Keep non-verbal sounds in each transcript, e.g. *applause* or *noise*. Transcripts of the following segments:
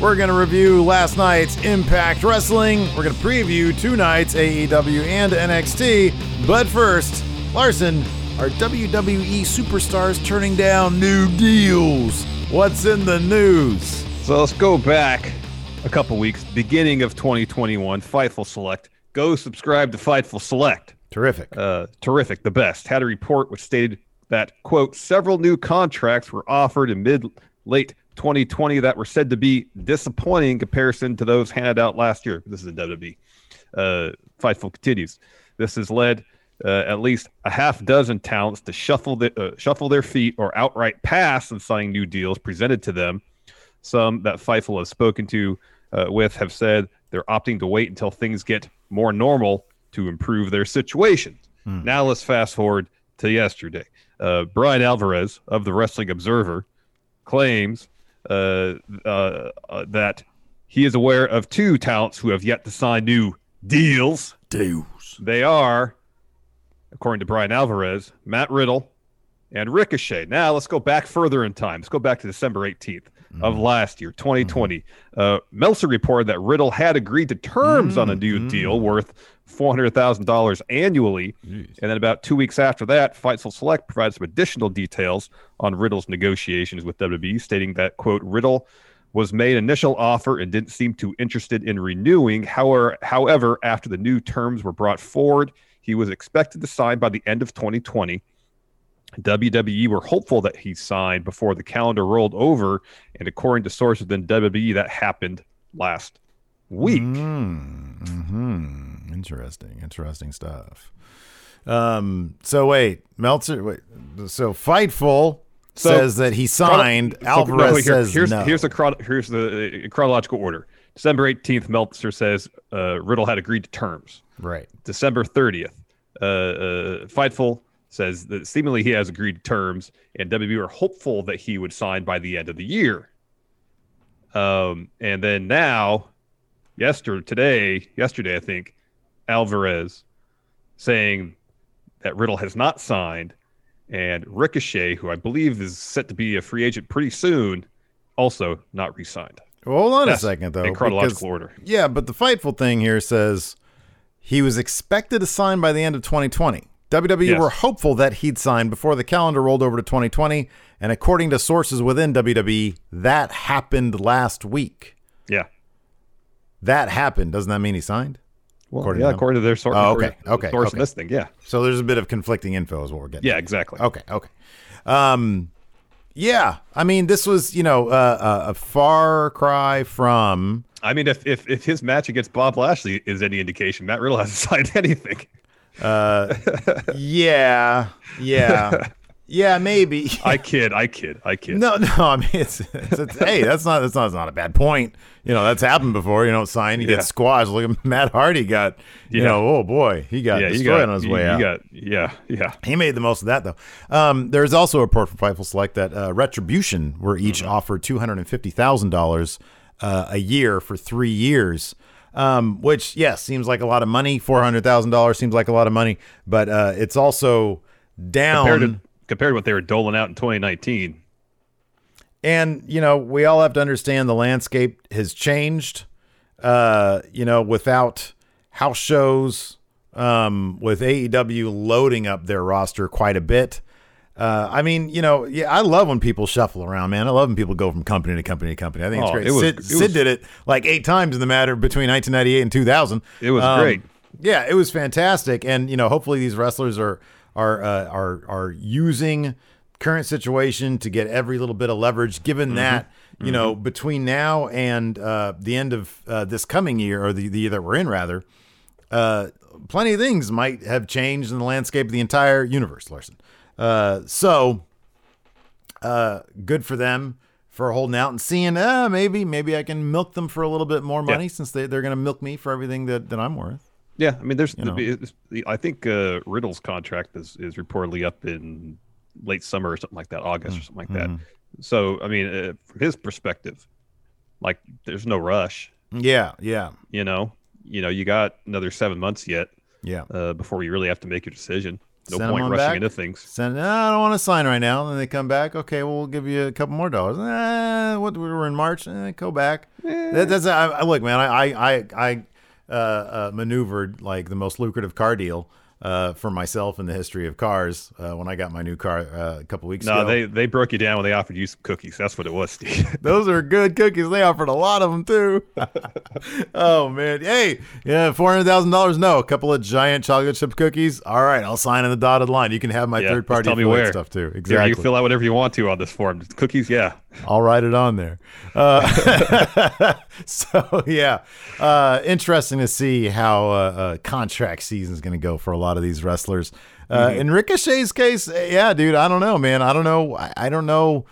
we're going to review last night's Impact Wrestling. We're going to preview two nights, AEW and NXT. But first, Larson, are WWE superstars turning down new deals? What's in the news? So let's go back a couple weeks, beginning of 2021. Fightful Select. Go subscribe to Fightful Select. Terrific. Uh, terrific. The best. Had a report which stated that, quote, several new contracts were offered in mid late 2020 that were said to be disappointing in comparison to those handed out last year. This is a WWE. Uh, Fightful continues. This has led uh, at least a half dozen talents to shuffle the, uh, shuffle their feet or outright pass on signing new deals presented to them. Some that Fightful has spoken to uh, with have said they're opting to wait until things get more normal to improve their situation. Hmm. Now let's fast forward to yesterday. Uh, Bryan Alvarez of the Wrestling Observer claims that he is aware of two talents who have yet to sign new deals. Deals. They are, according to Bryan Alvarez, Matt Riddle and Ricochet. Now let's go back further in time. Let's go back to December 18th mm-hmm. of last year, 2020. Mm-hmm. Uh, Meltzer reported that Riddle had agreed to terms mm-hmm. on a new mm-hmm. deal worth $400,000 annually. Jeez. And then about two weeks after that, Fightful Select provided some additional details on Riddle's negotiations with WWE, stating that, quote, Riddle was made an initial offer and didn't seem too interested in renewing. However, however, after the new terms were brought forward, he was expected to sign by the end of 2020. WWE were hopeful that he signed before the calendar rolled over, and according to sources within WWE, that happened last week. Mm-hmm. Interesting, interesting stuff. Um, so wait, Meltzer, wait, so Fightful so, says that he signed. So, Alvarez no, here, says here's, no. Here's the here's the uh, chronological order. December 18th, Meltzer says uh, Riddle had agreed to terms. Right. December 30th, uh, uh, Fightful says that seemingly he has agreed to terms, and WWE were hopeful that he would sign by the end of the year. Um, and then now, yesterday, today, yesterday, I think, Alvarez saying that Riddle has not signed, and Ricochet, who I believe is set to be a free agent pretty soon, also not re-signed. Well, hold on That's a second, though. In chronological because, order. Yeah, but the Fightful thing here says he was expected to sign by the end of 2020. WWE yes. were hopeful that he'd sign before the calendar rolled over to 2020, and according to sources within WWE, that happened last week. Yeah. That happened. Doesn't that mean he signed? Well, according yeah, to according to their source. Oh, okay, okay, source okay. this thing, yeah. So there's a bit of conflicting info, is what we're getting. Yeah, exactly. Okay, okay. Um, yeah, I mean, this was you know uh, a far cry from. I mean, if, if if his match against Bob Lashley is any indication, Matt Riddle hasn't *laughs* signed anything. Uh, yeah, yeah. *laughs* Yeah, maybe. *laughs* I kid, I kid, I kid. No, no. I mean, it's, it's, it's hey, that's not that's not that's not a bad point. You know, that's happened before. You don't sign, you yeah. get squashed. Look at Matt Hardy got. You yeah. know, oh boy, he got yeah, destroyed got, on his way he out. Got, yeah, yeah. He made the most of that though. Um, there's also a report from Fightful Select that uh, Retribution were each mm-hmm. offered two hundred and fifty thousand uh, dollars a year for three years. Um, which yes, seems like a lot of money. Four hundred thousand dollars seems like a lot of money, but uh, it's also down compared to what they were doling out in 2019. And you know, we all have to understand the landscape has changed. Uh, you know, without house shows, um, with AEW loading up their roster quite a bit. Uh, I mean, you know, yeah, I love when people shuffle around, man. I love when people go from company to company to company. I think it's Oh, great. it was- Sid, it Sid did it like eight times in the matter between 1998 and 2000. It was Um, great. Yeah, it was fantastic, and you know, hopefully these wrestlers are are uh, are are using current situation to get every little bit of leverage. Given Mm-hmm. that you know between now and uh, the end of uh, this coming year or the, the year that we're in, rather, uh, plenty of things might have changed in the landscape of the entire universe, Larson. Uh, so, uh, good for them for holding out and seeing, uh, maybe, maybe I can milk them for a little bit more money since they, they're going to milk me for everything that, that I'm worth. Yeah, I mean, there's. it's- I think uh, Riddle's contract is is reportedly up in late summer or something like that, August or something like that. So, I mean, uh, from his perspective, like, there's no rush. Yeah, yeah, You know, you know, you got another seven months yet yeah. uh, before you really have to make your decision. No Send point rushing back. into things. Send, "No, I don't want to sign right now. And then they come back. Okay, well, we'll give you a couple more dollars. Eh, what we were in March. Eh, go back. That, that's I, I look, man. I I I, I uh, uh, maneuvered like the most lucrative car deal uh, for myself in the history of cars uh, when I got my new car uh, a couple weeks No, ago. No, they they broke you down when they offered you some cookies. That's what it was, Steve. *laughs* Those are good cookies. They offered a lot of them too. *laughs* oh man, hey, yeah, four hundred thousand dollars. No, a couple of giant chocolate chip cookies. All right, I'll sign in the dotted line. You can have my Yeah, third party tell me where. stuff too. Yeah, Exactly. you fill out whatever you want to on this form. Cookies, yeah. I'll write it on there. Uh, *laughs* so yeah, uh, interesting to see how uh, uh, contract season is going to go for a lot of these wrestlers. Uh, In Ricochet's case, yeah, dude, I don't know, man. I don't know. I, I don't know.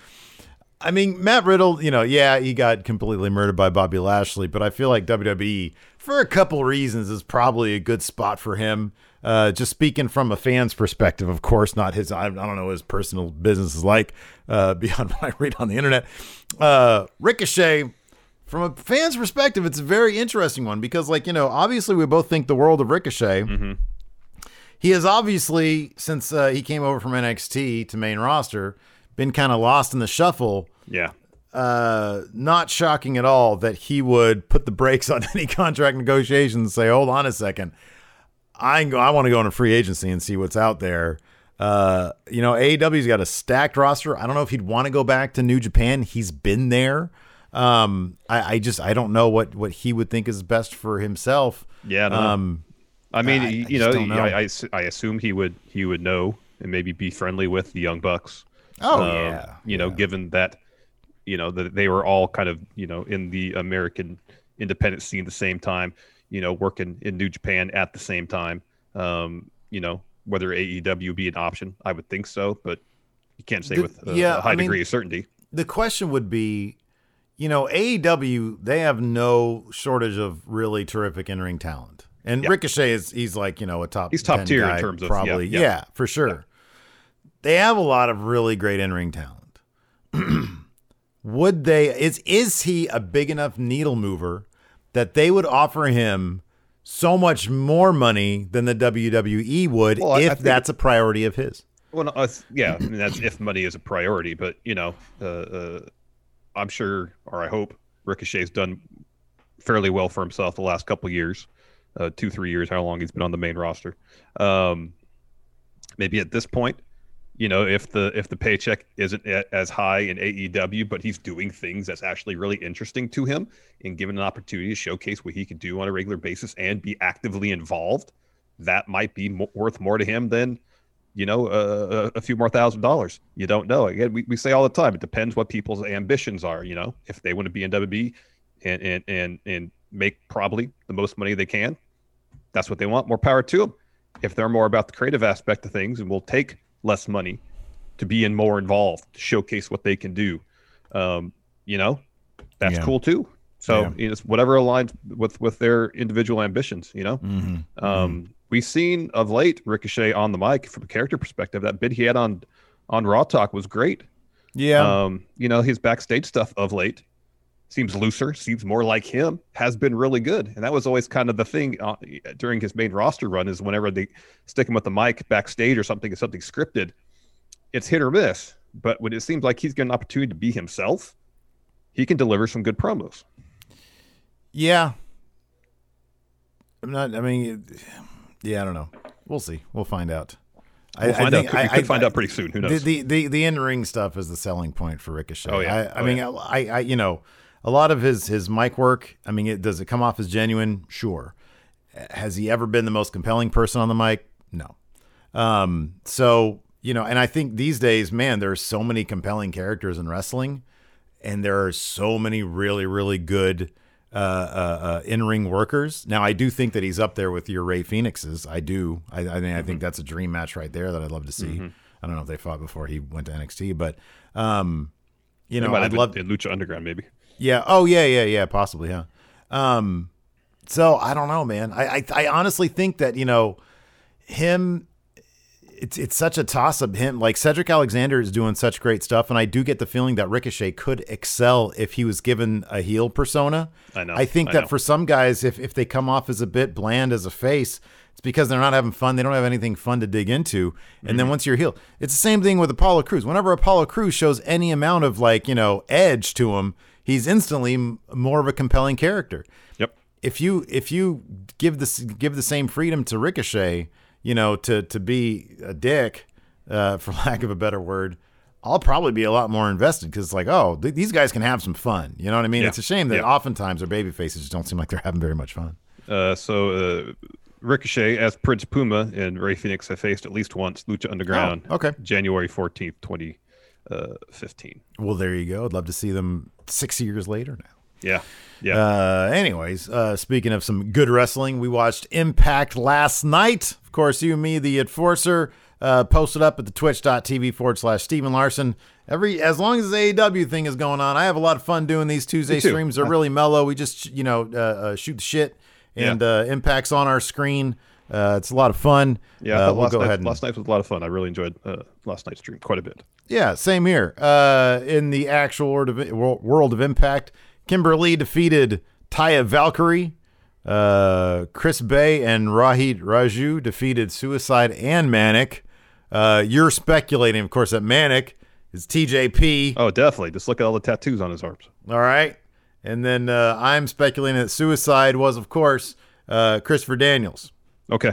I mean, Matt Riddle, you know, yeah, he got completely murdered by Bobby Lashley, but I feel like WWE, for a couple reasons, is probably a good spot for him. Uh, just speaking from a fan's perspective, of course, not his. I, I don't know what his personal business is like uh, *laughs* beyond what I read on the internet. Uh, Ricochet, from a fan's perspective, it's a very interesting one because, like, you know, obviously we both think the world of Ricochet. He has obviously, since uh, he came over from NXT to main roster, been kind of lost in the shuffle Yeah. uh, not shocking at all that he would put the brakes *laughs* on any contract negotiations and say, "Hold on a second, I go, I want to go into free agency and see what's out there." Uh, you know, AEW's got a stacked roster. I don't know if he'd want to go back to New Japan. He's been there. Um, I, I just I don't know what what he would think is best for himself. Yeah, no. Um, I mean, I- I you just know, know. I, I I assume he would he would know and maybe be friendly with the Young Bucks. oh Um, yeah, you know, yeah. given that you know that they were all kind of you know in the American independent scene at the same time, you know, working in New Japan at the same time. Um, you know, whether AEW be an option, I would think so, but you can't say The- with a, yeah, a high I mean- degree of certainty. the question would be, you know, AEW they have no shortage of really terrific in ring talent, and Yeah. Ricochet is he's like you know a top He's top 10 tier in terms of- yeah, probably yeah. yeah, for sure. They have a lot of really great in ring talent. Would they is is he a big enough needle mover that they would offer him so much more money than the WWE would Well, if that's a priority of his? Well, no, yeah, I mean that's if money is a priority, but you know, uh, uh, I'm sure, or I hope, Ricochet's done fairly well for himself the last couple years, uh, two, three years, how long he's been on the main roster. Um, maybe at this point, you know, if the if the paycheck isn't as high in AEW, but he's doing things that's actually really interesting to him, and given an opportunity to showcase what he can do on a regular basis and be actively involved, that might be worth more to him than you know, a, few more thousand dollars. You don't know. Again, we, we say all the time, it depends what people's ambitions are. You know, if they want to be in WB and, and, and, and make probably the most money they can, that's what they want. More power to them. If they're more about the creative aspect of things and will take less money to be in more involved, to showcase what they can do, um, you know, that's Yeah. cool too. So Yeah. you know, it's whatever aligns with with their individual ambitions. You know, Mm-hmm. um, we've seen of late Ricochet on the mic from a character perspective. That bit he had on on Raw Talk was great. Yeah, Um, you know, his backstage stuff of late seems looser, seems more like him, has been really good. And that was always kind of the thing uh, during his main roster run is whenever they stick him with the mic backstage or something, is something scripted, it's hit or miss. But when it seems like he's got an opportunity to be himself, he can deliver some good promos. Yeah. I'm not. I mean, yeah. I don't know. We'll see. We'll find out. We'll I, find I think, out. We could find out pretty soon. Who knows? The the, the, the in ring stuff is the selling point for Ricochet. Oh yeah. I, oh, mean, yeah. I, I you know a lot of his his mic work. I mean, it, does it come off as genuine? Sure. Has he ever been the most compelling person on the mic? No. Um. So you know, and I think these days, man, there are so many compelling characters in wrestling, and there are so many really really good. Uh, uh, uh, in-ring workers. Now, I do think that he's up there with your Rey Fenixes. I do. I, I mean, I mm-hmm. think that's a dream match right there that I'd love to see. Mm-hmm. I don't know if they fought before he went to NXT, but um, you know, I'd love in Lucha Underground maybe. Yeah. Oh yeah, yeah, yeah. Possibly, yeah. Um, so I don't know, man. I, I, I honestly think that you know him it's it's such a toss up. Him like Cedric Alexander is doing such great stuff, and I do get the feeling that Ricochet could excel if he was given a heel persona. I know. I think I that know. for some guys, if if they come off as a bit bland as a face, it's because they're not having fun. They don't have anything fun to dig into. And mm-hmm. then once you're heel, it's the same thing with Apollo Crews. Whenever Apollo Crews shows any amount of like you know edge to him, he's instantly more of a compelling character. Yep. If you if you give this give the same freedom to Ricochet you know, to to be a dick, uh, *laughs* for lack of a better word, I'll probably be a lot more invested because it's like, oh, th- these guys can have some fun. You know what I mean? Yeah. It's a shame that yeah. oftentimes their baby faces just don't seem like they're having very much fun. Uh, so uh, Ricochet as Prince Puma and Rey Fenix have faced at least once Lucha Underground. Oh, okay. January fourteenth, twenty fifteen. Well, there you go. I'd love to see them six years later now. Yeah. Yeah. Uh, anyways, uh, speaking of some good wrestling, we watched Impact last night. Of course, you and me, the Enforcer, uh, posted up at the twitch.tv forward slash Stephen Larson. Every as long as the AEW thing is going on, I have a lot of fun doing these Tuesday streams. They're really mellow. We just you know uh, uh, shoot the shit, and Yeah. uh, Impact's on our screen. Uh, it's a lot of fun. Yeah, uh, we'll last go night, ahead. And, last night was a lot of fun. I really enjoyed uh, last night's stream quite a bit. Yeah, same here. Uh, in the actual world of, world of Impact, Kimberly defeated Taya Valkyrie. Uh, Chris Bey and Rohit Raju defeated Suicide and Manik. Uh, you're speculating, of course, that Manik is TJP. Oh, definitely. Just look at all the tattoos on his arms. All right. And then uh, I'm speculating that Suicide was, of course, uh, Christopher Daniels. Okay.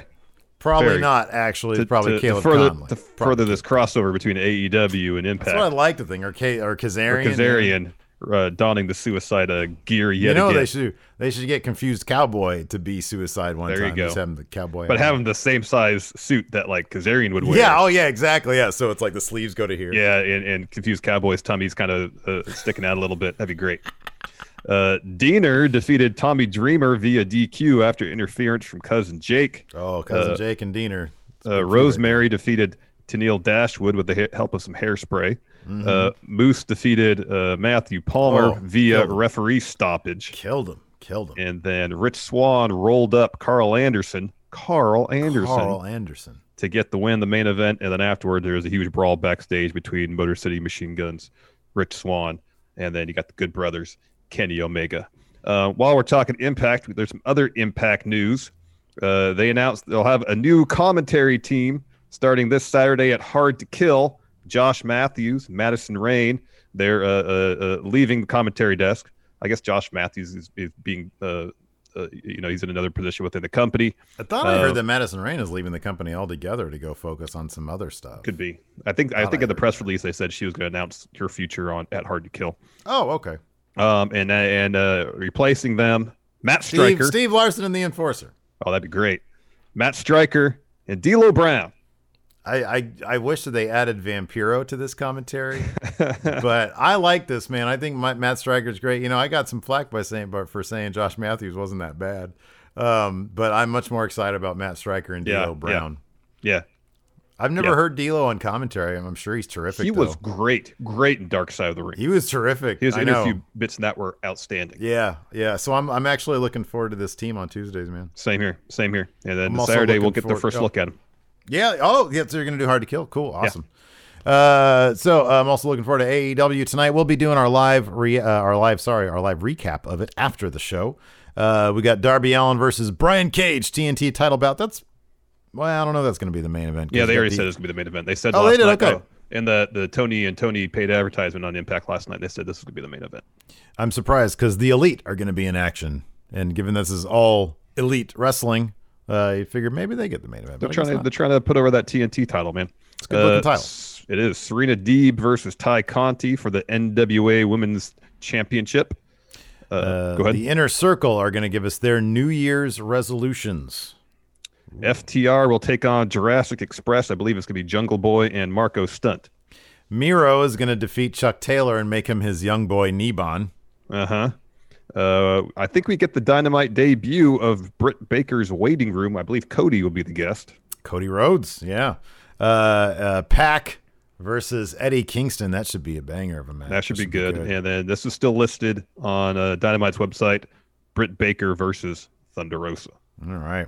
Probably Very- not, actually. To, probably to, to Caleb further, Konley. to Probably. further this crossover between AEW and Impact. That's what I like to think. Or, K- or or Kazarian. Kazarian uh, donning the suicide uh, gear yet You know again. they should? They should get confused cowboy to be suicide one There you time. go. Just have him the cowboy. but have him the same size suit that like Kazarian would wear. Yeah. Oh yeah. Exactly. Yeah. So it's like the sleeves go to here. Yeah, and, and confused Cowboy's tummy's kind of uh, sticking out a little bit. That'd be great. Uh, Deaner defeated Tommy Dreamer via DQ after interference from cousin Jake. Oh, cousin Uh, Jake and Deaner. Uh, Rosemary defeated Tenille Dashwood with the help of some hairspray. Uh, Moose defeated uh, Matthew Palmer Mm-hmm. Oh, via referee stoppage. Killed him. Killed him. And then Rich Swann rolled up Karl Anderson. Karl Anderson Karl Anderson. to get the win, the main event, and then afterward there was a huge brawl backstage between Motor City Machine Guns, Rich Swann, and then you got the Good Brothers, Kenny Omega. Uh, while we're talking Impact, there's some other Impact news. Uh, they announced they'll have a new commentary team starting this Saturday at Hard to Kill. Josh Matthews, Madison Rayne, they're uh, uh, uh, leaving the commentary desk. I guess Josh Matthews is, is being, uh, uh, you know, he's in another position within the company. I thought I heard that Madison Rayne is leaving the company altogether to go focus on some other stuff. Could be. I think. I Thought think I in the press that. release they said she was going to announce her future on at Hard to Kill. Oh, okay. Um, and and uh, replacing them, Matt Steve, Striker. Steve Larson and the Enforcer. Oh, that'd be great. Matt Striker and D'Lo Brown. I, I I wish that they added Vampiro to this commentary, *laughs* but I like this man. I think my, Matt Striker's great. You know, I got some flack by saying, but for saying Josh Matthews wasn't that bad. Um, but I'm much more excited about Matt Striker and Yeah, D'Lo Brown. Yeah, I've never Yeah. heard D'Lo on commentary. I'm, sure he's terrific. he though. was great, great in Dark Side of the Ring. He was terrific. His I know. interview bits in that were outstanding. Yeah, yeah. So I'm I'm actually looking forward to this team on Tuesdays, man. Same here, same here. And then Saturday we'll get the first oh. look at him. Yeah. Oh, yeah. So you're gonna do hard to kill. Cool. Awesome. Uh, so I'm also looking forward to AEW tonight. We'll be doing our live re uh, our live sorry our live recap of it after the show. Uh, we got Darby Allin versus Brian Cage TNT title bout. That's well, I don't know. if That's going to be the main event. Yeah, they already the- said it's gonna be the main event. They said Oh, last they did? night, Okay. oh, And the the Tony and Tony paid advertisement on Impact last night. They said this was going to be the main event. I'm surprised because the elite are going to be in action, and given this is all elite wrestling, uh, you figure maybe they get the main event. They're trying to not. they're trying to put over that TNT title, man. It's a good looking Uh, title. It is Serena Deeb versus Tay Conti for the NWA Women's Championship. Uh, Uh, go ahead. The inner circle are going to give us their New Year's resolutions. FTR will take on Jurassic Express. I believe it's going to be Jungle Boy and Marko Stunt. Miro is going to defeat Chuck Taylor and make him his young boy Nebon. Uh-huh. Uh I think we get the dynamite debut of Britt Baker's waiting room. I believe Cody will be the guest. Cody Rhodes, yeah. Uh, uh, PAC versus Eddie Kingston. That should be a banger of a match. That should be good. And then this is still listed on uh, Dynamite's website. Britt Baker versus Thunder Rosa. All right.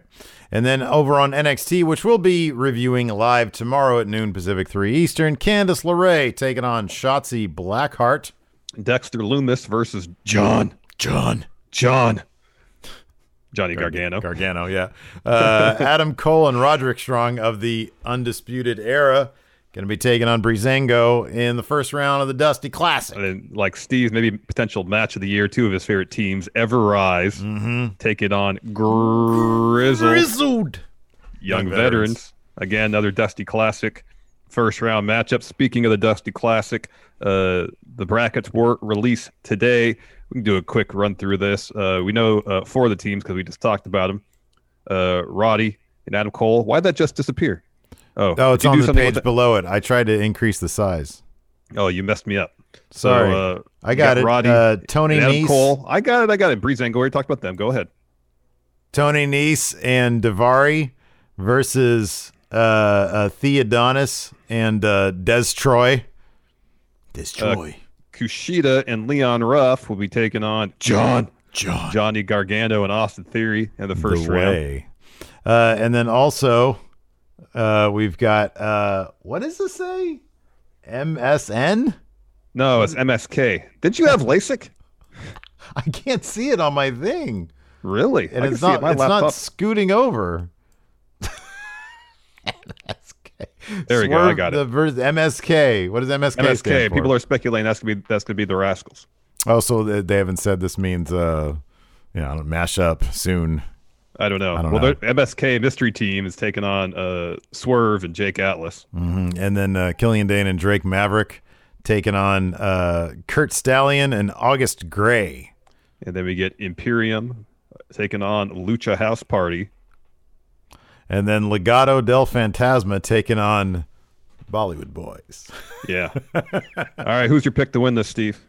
And then over on NXT, which we'll be reviewing live tomorrow at noon Pacific 3 Eastern, Candice LeRae taking on Shotzi Blackheart. Dexter Lumis versus John. John. John. Johnny Gargano. Gargano, yeah. Uh, *laughs* Adam Cole and Roderick Strong of the Undisputed Era going to be taking on Breezango in the first round of the Dusty Classic. and like Steve's maybe potential match of the year, two of his favorite teams, Ever Rise, Mm-hmm. take it on Grizzle Grizzled. Young, Young veterans. Veterans. Again, another Dusty Classic first round matchup. Speaking of the Dusty Classic, uh, the brackets were released today. We can do a quick run through this. Uh, we know uh, four of the teams because we just talked about them. Uh, Roddy and Adam Cole. Why'd that just disappear? Oh, Oh, it's on the page below it. I tried to increase the size. Oh, you messed me up. Sorry. So, uh, I we got it. Roddy, Uh, Tony Nese. Cole. I got it. I got it. Breezango. We already talked about them. Go ahead. Tony Nese and Davari versus uh, uh, Thee Adonis and uh, Des Troy. Des Troy. Kushida and Leon Ruff will be taking on John, John. Johnny Gargano and Austin Theory in the first the round. way. Uh, and then also, uh, we've got uh, what does this say? MSN. No, it's MSK. Did you have LASIK? *laughs* I can't see it on my thing, Really? and I it's see it not. my It's laptop. not scooting over. *laughs* MSK. There we go, I got it. the vers- MSK. What does MSK, MSK. People are speculating that's gonna be that's gonna be the Rascals. Oh, so they they haven't said this means uh, you know, mash up soon. I don't know. I don't well, know. the MSK mystery team is taking on uh, Swerve and Jake Atlas. Mhm. And then uh, Killian Dain and Drake Maverick taking on uh, Curt Stallion and August Grey. And then we get Imperium taking on Lucha House Party. And then Legado del Fantasma taking on Bollywood Boys. Yeah. All right, who's your pick to win this, Steve?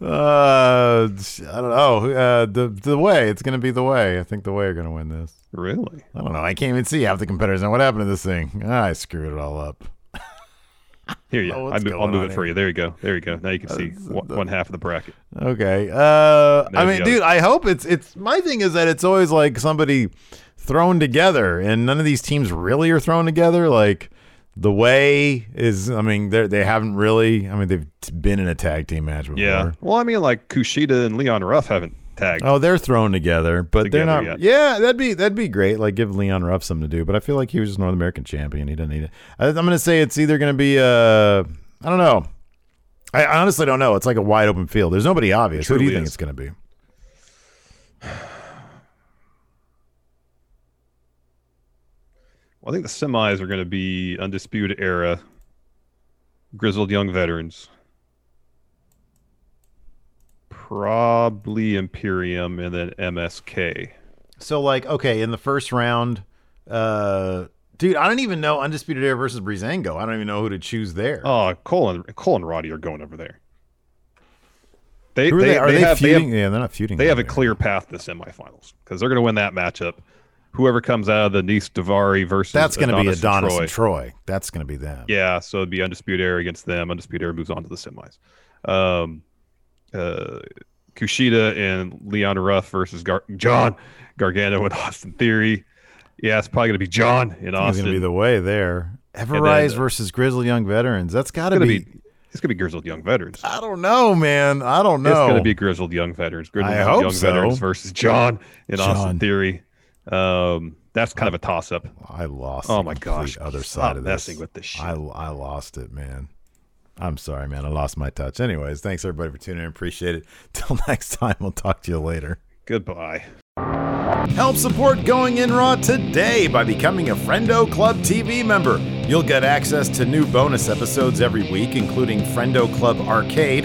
Uh, I don't know. Uh, the the way it's gonna be the way. I think the way are gonna win this. Really? I don't know. I can't even see half the competitors. And what happened to this thing? Ah, I screwed it all up. Here you. Oh, *laughs* I what's move, I'll move on it for here? you. There you go. There you go. Now you can see one, one half of the bracket. Okay. Uh, I mean, dude. I hope it's it's. My thing is that it's always like somebody thrown together, and none of these teams really are thrown together. Like the way is. I mean, they they haven't really. I mean, they've been in a tag team match before. Yeah. Well, I mean, like Kushida and Leon Ruff haven't tagged. Oh, they're thrown together, but they're not. yeah. Yeah, that'd be that'd be great. Like give Leon Ruff something to do. But I feel like he was just North American champion. He doesn't need it. I, I'm gonna say it's either gonna be. Uh, I don't know. I I honestly don't know. It's like a wide open field. There's nobody obvious. Who do you truly think it's gonna be? Well, I think the semis are going to be Undisputed Era, Grizzled Young Veterans, probably Imperium, and then MSK. So like, okay, in the first round, uh, dude, I don't even know Undisputed Era versus Breezango. I don't even know who to choose there. Oh, Cole and, Cole and Roddy are going over there. They, are they? Are they, have, feuding? They have, yeah, they're not feuding. they have a there. clear path to semifinals because they're going to win that matchup. Whoever comes out of the Nice Davari versus That's going to be Adonis and Troy. and Troy. That's going to be them. Yeah, so it'd be Undisputed Era against them. Undisputed Era moves on to the semis. Um, uh, Kushida and Leon Ruff versus Gar- John Gargano and *laughs* Austin Theory. Yeah, it's probably going to be John in think it's Austin. going to be the way there. then, Everrise uh, versus Grizzly Young Veterans. That's got to be, be it's going to be grizzled young veterans. I don't know, man. I don't know. It's going to be grizzled young veterans. Grizzled I young hope young so. veterans versus John in John. Austin Theory. Um, that's kind of a toss up. I lost. Oh my gosh! Other Stop side of this. messing with this shit. I I lost it, man. I'm sorry, man. I lost my touch. Anyways, thanks everybody for tuning in. Appreciate it. *laughs* Till next time, we'll talk to you later. Goodbye. Help support Going In Raw today by becoming a Friendo Club TV member. You'll get access to new bonus episodes every week, including Friendo Club Arcade,